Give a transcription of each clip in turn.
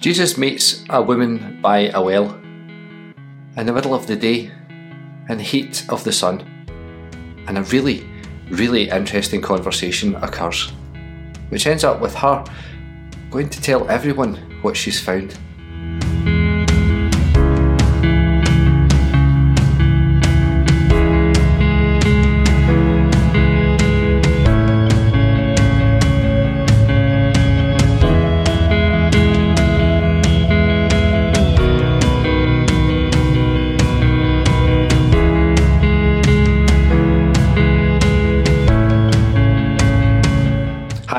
Jesus meets a woman by a well in the middle of the day, in the heat of the sun, and a really, really interesting conversation occurs, which ends up with her going to tell everyone what she's found.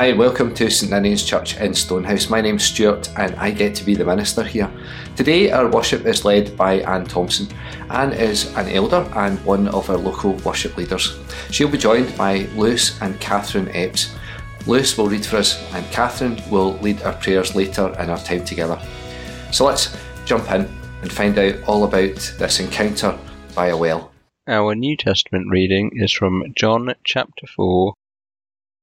Hi, welcome to St Ninian's Church in Stonehouse. My name's Stuart and I get to be the minister here. Today, our worship is led by Anne Thompson. Anne is an elder and one of our local worship leaders. She'll be joined by Lewis and Catherine Epps. Lewis will read for us and Catherine will lead our prayers later in our time together. So let's jump in and find out all about this encounter by a well. Our New Testament reading is from John chapter 4,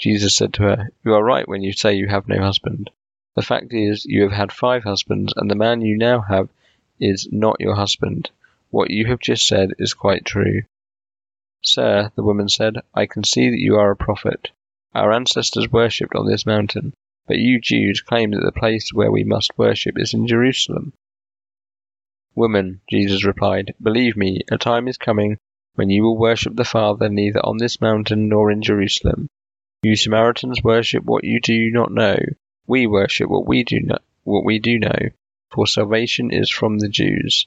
Jesus said to her, You are right when you say you have no husband. The fact is, you have had five husbands, and the man you now have is not your husband. What you have just said is quite true. Sir, the woman said, I can see that you are a prophet. Our ancestors worshipped on this mountain, but you Jews claim that the place where we must worship is in Jerusalem. Woman, Jesus replied, believe me, a time is coming when you will worship the Father neither on this mountain nor in Jerusalem. You Samaritans worship what you do not know. We worship what we do know, what we do know, for salvation is from the Jews.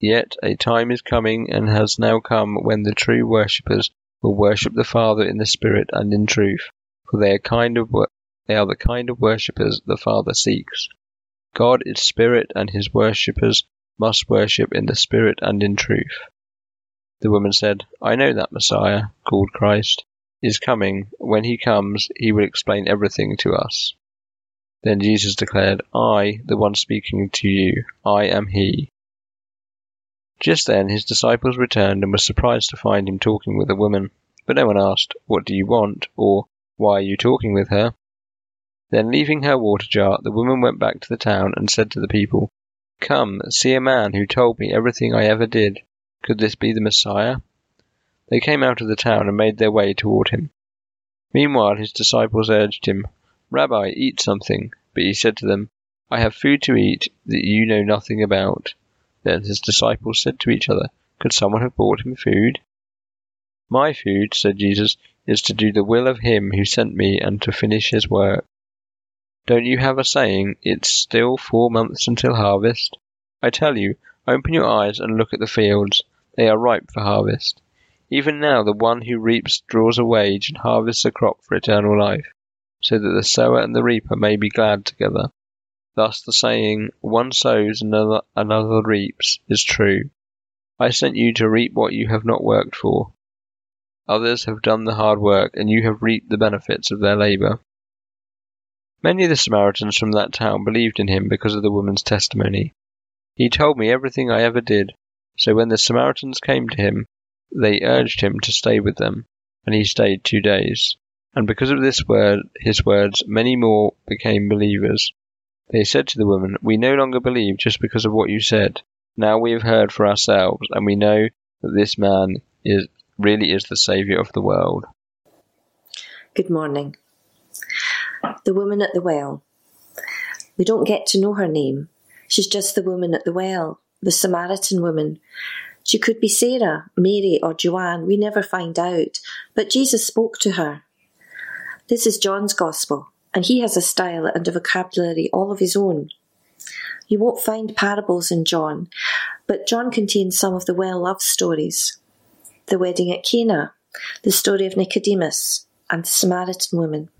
Yet a time is coming and has now come when the true worshippers will worship the Father in the Spirit and in truth, for they are kind of they are the kind of worshippers the Father seeks. God is spirit, and his worshippers must worship in the Spirit and in truth. The woman said, I know that Messiah, called Christ, is coming. When he comes, he will explain everything to us. Then Jesus declared, I, the one speaking to you, I am he. Just then his disciples returned and were surprised to find him talking with a woman. But no one asked, What do you want? or Why are you talking with her? Then, leaving her water jar, the woman went back to the town and said to the people, Come, see a man who told me everything I ever did. Could this be the Messiah? They came out of the town and made their way toward him. Meanwhile his disciples urged him, Rabbi, eat something. But he said to them, I have food to eat that you know nothing about. Then his disciples said to each other, Could someone have brought him food? My food, said Jesus, is to do the will of him who sent me and to finish his work. Don't you have a saying, It's still four months until harvest? I tell you, open your eyes and look at the fields. They are ripe for harvest. Even now the one who reaps draws a wage and harvests a crop for eternal life, so that the sower and the reaper may be glad together. Thus the saying, one sows another, another reaps, is true. I sent you to reap what you have not worked for. Others have done the hard work, and you have reaped the benefits of their labor. Many of the Samaritans from that town believed in him because of the woman's testimony. He told me everything I ever did. So when the Samaritans came to him, they urged him to stay with them, and he stayed two days. And because of this word, his words, many more became believers. They said to the woman, We no longer believe just because of what you said. Now we have heard for ourselves, and we know that this man is really is the Saviour of the world. Good morning. The woman at the well. We don't get to know her name. She's just the woman at the well, the Samaritan woman. She could be Sarah, Mary, or Joanne. We never find out. But Jesus spoke to her. This is John's Gospel, and he has a style and a vocabulary all of his own. You won't find parables in John, but John contains some of the well loved stories. The wedding at Cana, the story of Nicodemus, and the Samaritan woman.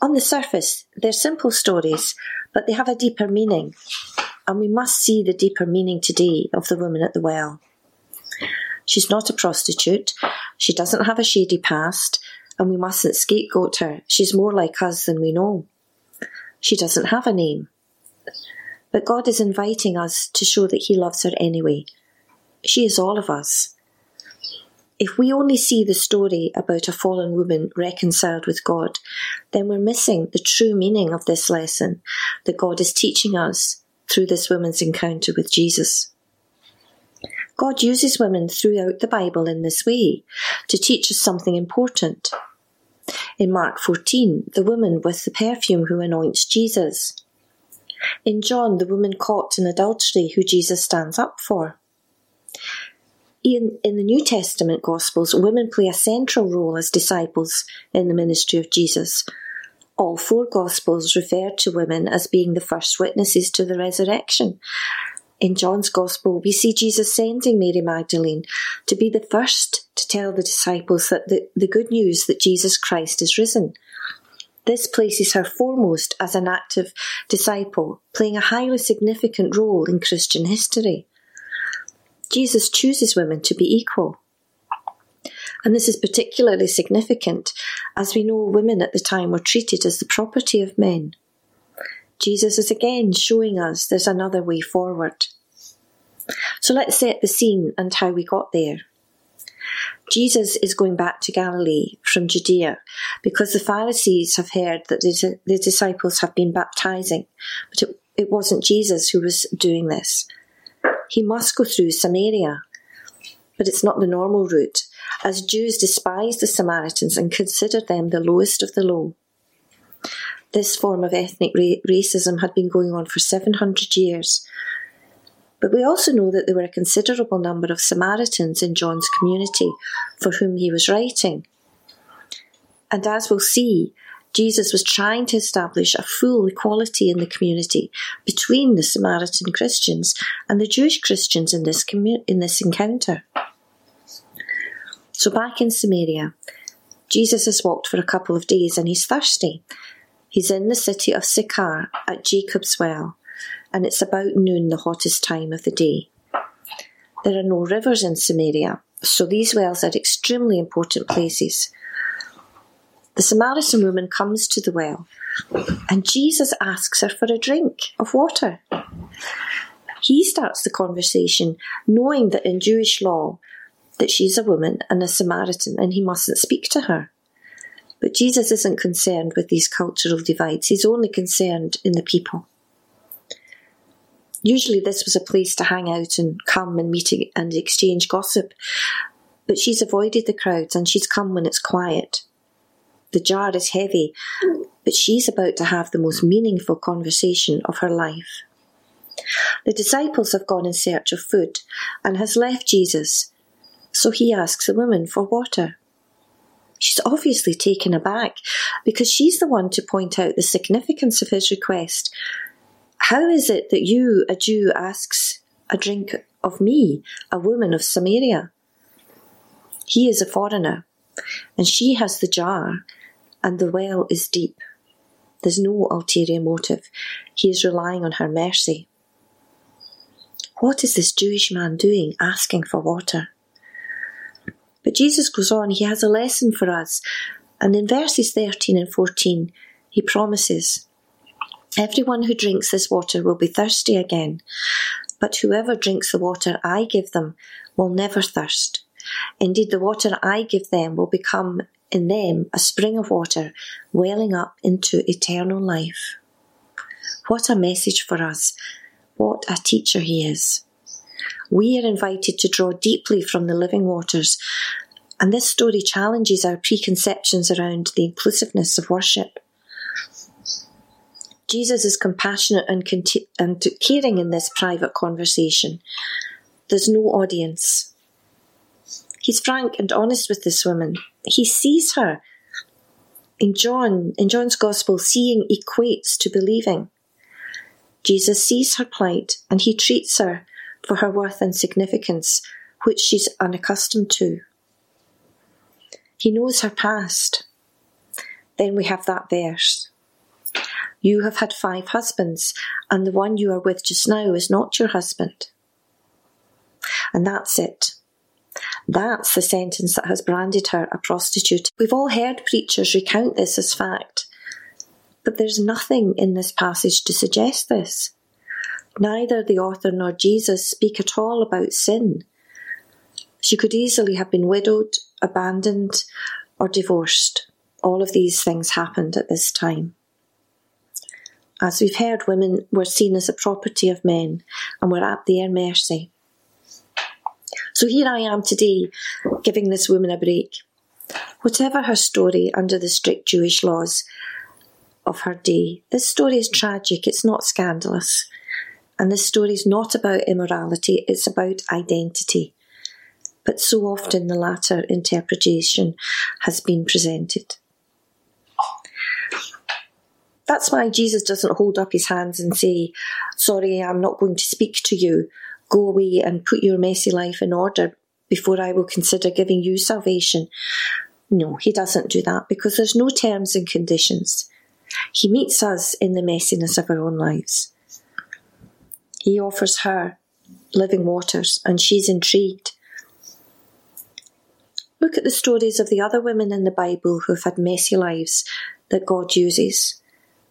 On the surface, they're simple stories, but they have a deeper meaning, and we must see the deeper meaning today of the woman at the well. She's not a prostitute, she doesn't have a shady past, and we mustn't scapegoat her. She's more like us than we know. She doesn't have a name. But God is inviting us to show that He loves her anyway. She is all of us. If we only see the story about a fallen woman reconciled with God, then we're missing the true meaning of this lesson that God is teaching us through this woman's encounter with Jesus. God uses women throughout the Bible in this way to teach us something important. In Mark 14, the woman with the perfume who anoints Jesus. In John, the woman caught in adultery who Jesus stands up for. In, in the New Testament Gospels, women play a central role as disciples in the ministry of Jesus. All four Gospels refer to women as being the first witnesses to the resurrection. In John's Gospel, we see Jesus sending Mary Magdalene to be the first to tell the disciples that the, the good news that Jesus Christ is risen. This places her foremost as an active disciple, playing a highly significant role in Christian history. Jesus chooses women to be equal. And this is particularly significant as we know women at the time were treated as the property of men. Jesus is again showing us there's another way forward. So let's set the scene and how we got there. Jesus is going back to Galilee from Judea because the Pharisees have heard that the, disciples have been baptizing, but it, it wasn't Jesus who was doing this. He must go through Samaria, but it's not the normal route, as Jews despised the Samaritans and considered them the lowest of the low. This form of ethnic ra- racism had been going on for 700 years, but we also know that there were a considerable number of Samaritans in John's community for whom he was writing. And as we'll see, Jesus was trying to establish a full equality in the community between the Samaritan Christians and the Jewish Christians in this, commu- in this encounter. So, back in Samaria, Jesus has walked for a couple of days and he's thirsty. He's in the city of Sychar at Jacob's well and it's about noon, the hottest time of the day. There are no rivers in Samaria, so these wells are extremely important places. The Samaritan woman comes to the well, and Jesus asks her for a drink of water. He starts the conversation knowing that in Jewish law that she's a woman and a Samaritan and he mustn't speak to her. But Jesus isn't concerned with these cultural divides, he's only concerned in the people. Usually, this was a place to hang out and come and meet and exchange gossip. But she's avoided the crowds and she's come when it's quiet. The jar is heavy, but she's about to have the most meaningful conversation of her life. The disciples have gone in search of food and has left Jesus, so he asks the woman for water. She's obviously taken aback because she's the one to point out the significance of his request how is it that you, a Jew, asks a drink of me, a woman of Samaria? He is a foreigner, and she has the jar, and the well is deep. There's no ulterior motive. He is relying on her mercy. What is this Jewish man doing asking for water? But Jesus goes on, he has a lesson for us, and in verses 13 and 14, he promises Everyone who drinks this water will be thirsty again, but whoever drinks the water I give them will never thirst. Indeed, the water I give them will become in them a spring of water welling up into eternal life. What a message for us. What a teacher he is. We are invited to draw deeply from the living waters, and this story challenges our preconceptions around the inclusiveness of worship. Jesus is compassionate and, conti- and caring in this private conversation. There's no audience. He's frank and honest with this woman. He sees her. In John, in John's Gospel, seeing equates to believing. Jesus sees her plight and he treats her for her worth and significance, which she's unaccustomed to. He knows her past. Then we have that verse. You have had five husbands, and the one you are with just now is not your husband. And that's it. That's the sentence that has branded her a prostitute. We've all heard preachers recount this as fact, but there's nothing in this passage to suggest this. Neither the author nor Jesus speak at all about sin. She could easily have been widowed, abandoned, or divorced. All of these things happened at this time. As we've heard, women were seen as the property of men and were at their mercy. So here I am today, giving this woman a break. Whatever her story under the strict Jewish laws of her day, this story is tragic, it's not scandalous. And this story is not about immorality, it's about identity. But so often the latter interpretation has been presented. That's why Jesus doesn't hold up his hands and say, Sorry, I'm not going to speak to you. Go away and put your messy life in order before I will consider giving you salvation. No, he doesn't do that because there's no terms and conditions. He meets us in the messiness of our own lives. He offers her living waters, and she's intrigued. Look at the stories of the other women in the Bible who have had messy lives that God uses.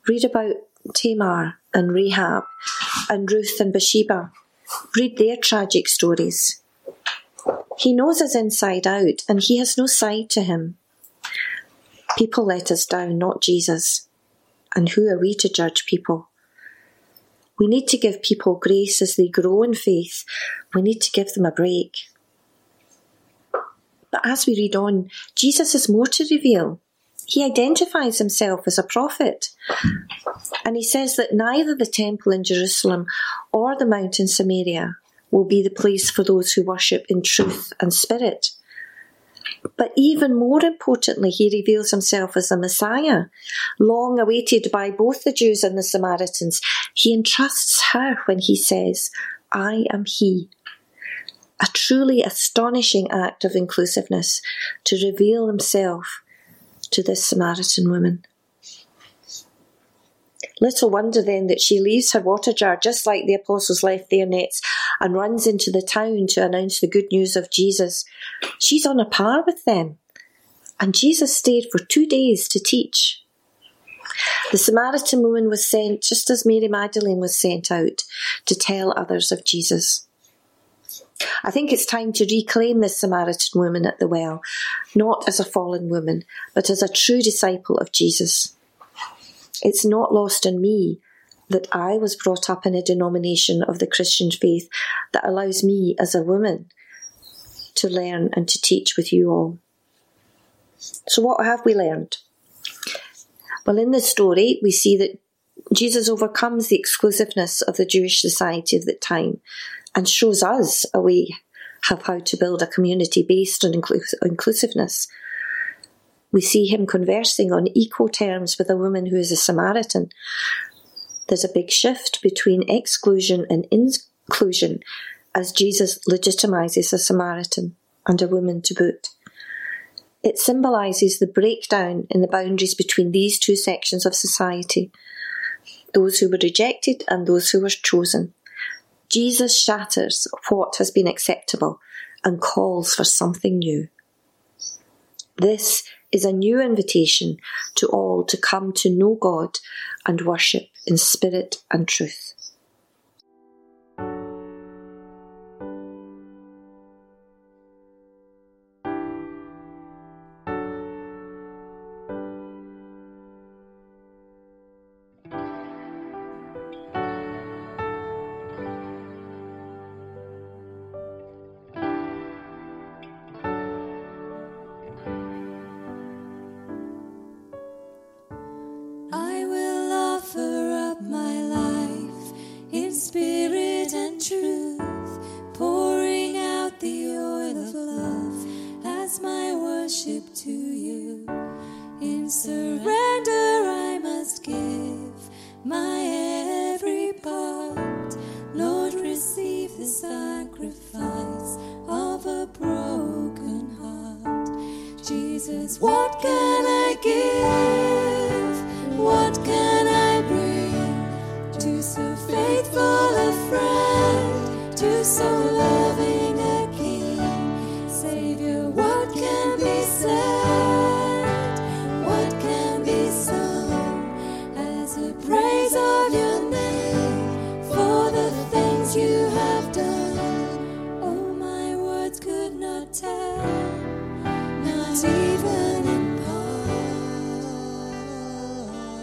Read about Tamar and Rahab and Ruth and Bathsheba. Read their tragic stories. He knows us inside out and he has no side to him. People let us down, not Jesus. And who are we to judge people? We need to give people grace as they grow in faith. We need to give them a break. But as we read on, Jesus has more to reveal. He identifies himself as a prophet. And he says that neither the temple in Jerusalem or the mount in Samaria will be the place for those who worship in truth and spirit. But even more importantly, he reveals himself as a Messiah, long awaited by both the Jews and the Samaritans. He entrusts her when he says, I am he. A truly astonishing act of inclusiveness to reveal himself to this Samaritan woman. Little wonder then that she leaves her water jar just like the apostles left their nets and runs into the town to announce the good news of Jesus. She's on a par with them. And Jesus stayed for two days to teach. The Samaritan woman was sent just as Mary Magdalene was sent out to tell others of Jesus. I think it's time to reclaim this Samaritan woman at the well, not as a fallen woman, but as a true disciple of Jesus. It's not lost on me that I was brought up in a denomination of the Christian faith that allows me as a woman to learn and to teach with you all. So, what have we learned? Well, in this story, we see that Jesus overcomes the exclusiveness of the Jewish society of that time and shows us a way of how to build a community based on inclusiveness. We see him conversing on equal terms with a woman who is a Samaritan. There's a big shift between exclusion and inclusion as Jesus legitimizes a Samaritan and a woman to boot. It symbolizes the breakdown in the boundaries between these two sections of society those who were rejected and those who were chosen. Jesus shatters what has been acceptable and calls for something new. This is a new invitation to all to come to know God and worship in spirit and truth. worship to you in service.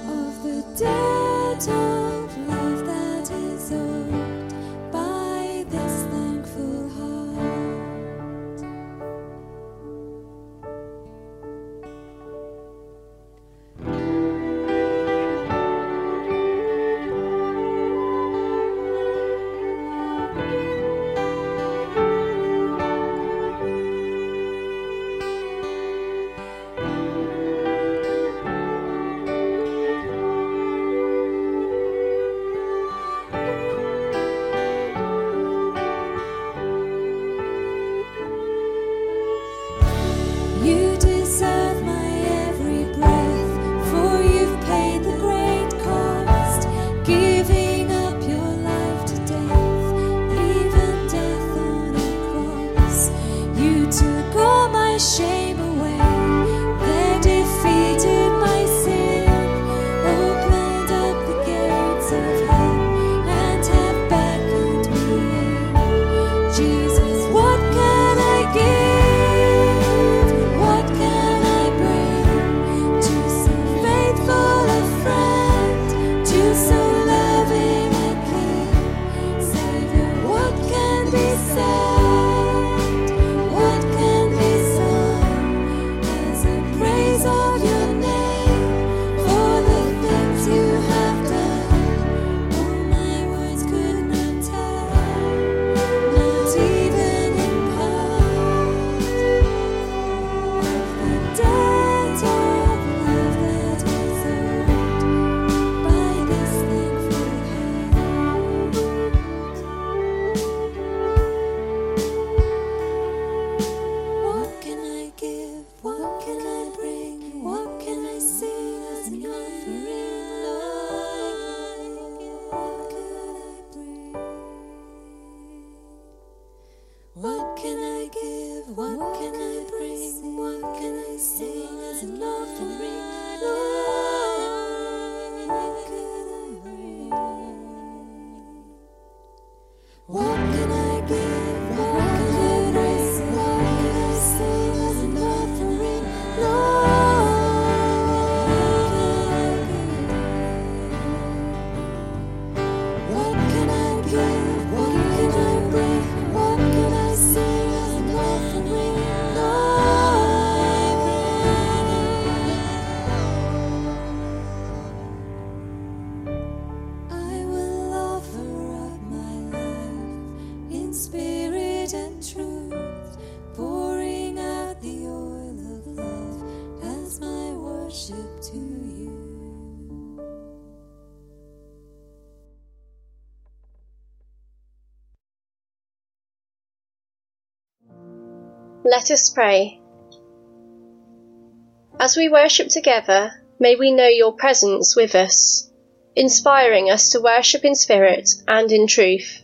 of the Time. Let us pray. As we worship together, may we know your presence with us, inspiring us to worship in spirit and in truth.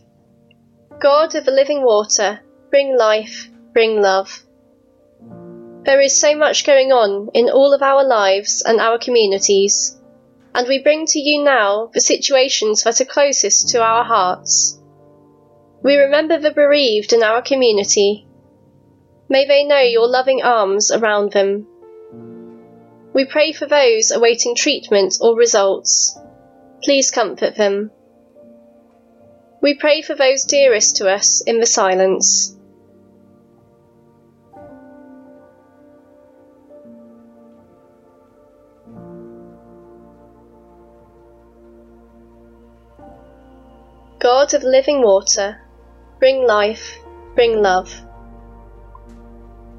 God of the living water, bring life, bring love. There is so much going on in all of our lives and our communities, and we bring to you now the situations that are closest to our hearts. We remember the bereaved in our community May they know your loving arms around them. We pray for those awaiting treatment or results. Please comfort them. We pray for those dearest to us in the silence. God of living water, bring life, bring love.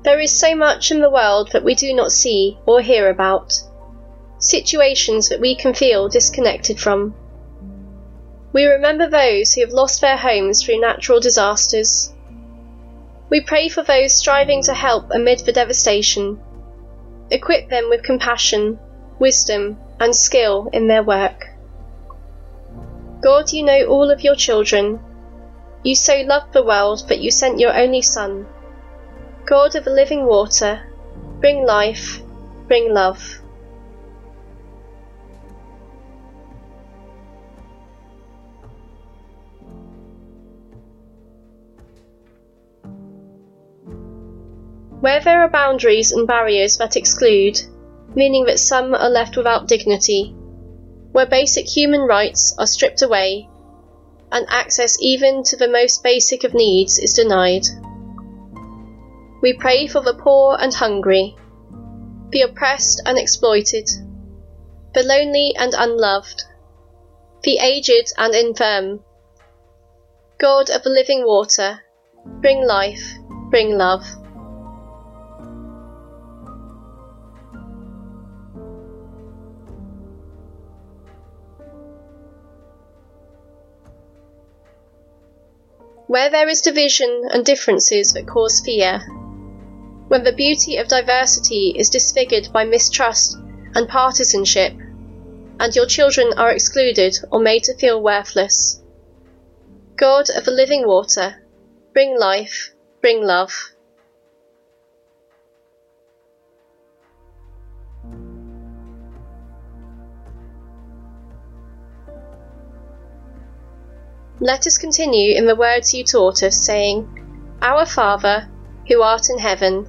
There is so much in the world that we do not see or hear about, situations that we can feel disconnected from. We remember those who have lost their homes through natural disasters. We pray for those striving to help amid the devastation. Equip them with compassion, wisdom, and skill in their work. God, you know all of your children. You so loved the world that you sent your only Son. God of the living water, bring life, bring love. Where there are boundaries and barriers that exclude, meaning that some are left without dignity, where basic human rights are stripped away and access even to the most basic of needs is denied. We pray for the poor and hungry, the oppressed and exploited, the lonely and unloved, the aged and infirm. God of the living water, bring life, bring love. Where there is division and differences that cause fear, when the beauty of diversity is disfigured by mistrust and partisanship, and your children are excluded or made to feel worthless. God of the living water, bring life, bring love. Let us continue in the words you taught us, saying, Our Father, who art in heaven,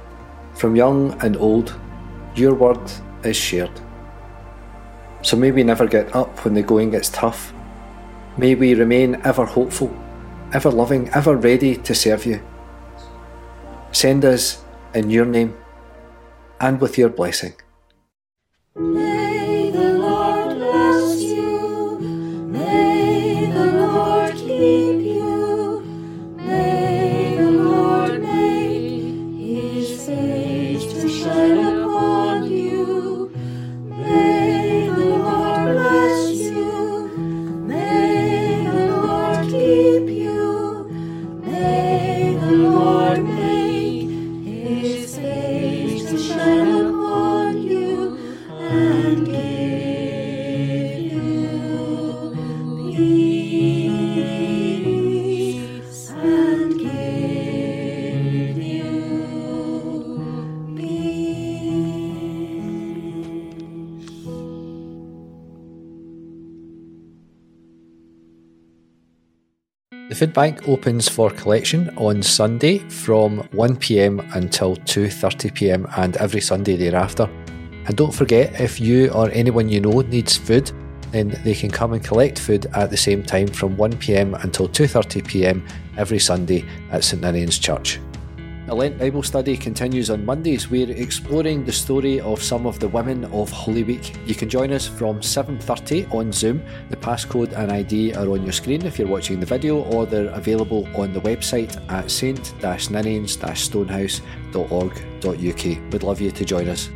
from young and old, your word is shared. So may we never get up when the going gets tough. May we remain ever hopeful, ever loving, ever ready to serve you. Send us in your name and with your blessing. The food bank opens for collection on Sunday from 1pm until 2.30pm and every Sunday thereafter. And don't forget, if you or anyone you know needs food, then they can come and collect food at the same time from 1pm until 2.30pm every Sunday at St Ninian's Church. A Lent Bible study continues on Mondays. We're exploring the story of some of the women of Holy Week. You can join us from 7.30 on Zoom. The passcode and ID are on your screen if you're watching the video or they're available on the website at st-ninians-stonehouse.org.uk. We'd love you to join us.